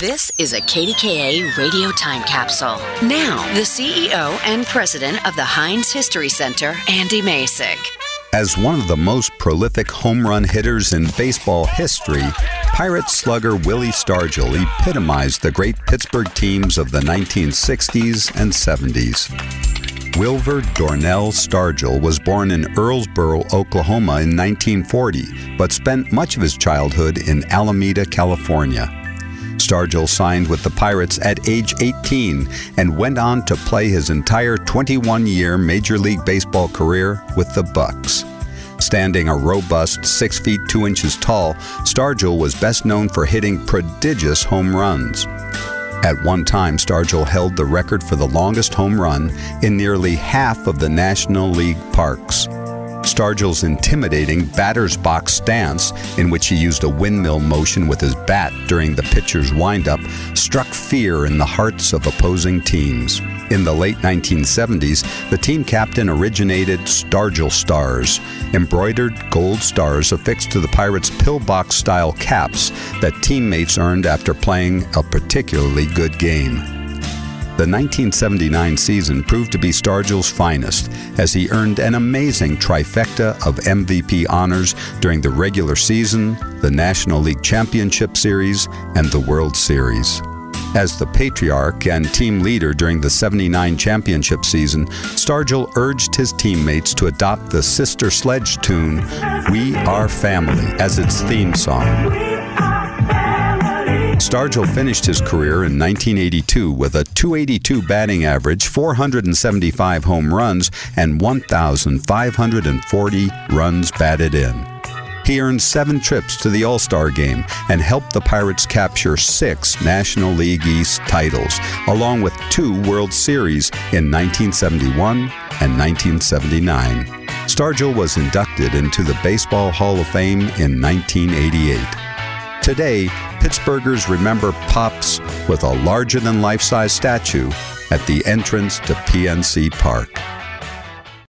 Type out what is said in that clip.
This is a KDKA radio time capsule. Now, the CEO and president of the Heinz History Center, Andy Masich. As one of the most prolific home run hitters in baseball history, Pirate slugger Willie Stargell epitomized the great Pittsburgh teams of the 1960s and 70s. Wilver Dornell Stargell was born in Earlsboro, Oklahoma in 1940, but spent much of his childhood in Alameda, California. Stargell signed with the Pirates at age 18 and went on to play his entire 21-year Major League Baseball career with the Bucs. Standing a robust 6 feet 2 inches tall, Stargell was best known for hitting prodigious home runs. At one time, Stargell held the record for the longest home run in nearly half of the National League parks. Stargell's intimidating batter's box stance, in which he used a windmill motion with his bat during the pitcher's windup, struck fear in the hearts of opposing teams. In the late 1970s, the team captain originated Stargell Stars, embroidered gold stars affixed to the Pirates' pillbox style caps that teammates earned after playing a particularly good game. The 1979 season proved to be Stargell's finest, as he earned an amazing trifecta of MVP honors during the regular season, the National League Championship Series, and the World Series. As the patriarch and team leader during the 79 championship season, Stargell urged his teammates to adopt the Sister Sledge tune, We Are Family, as its theme song. Stargell finished his career in 1982 with a 282 batting average, 475 home runs, and 1,540 runs batted in. He earned seven trips to the All Star game and helped the Pirates capture six National League East titles, along with two World Series in 1971 and 1979. Stargell was inducted into the Baseball Hall of Fame in 1988. Today, Pittsburghers remember Pops with a larger than life size statue at the entrance to PNC Park.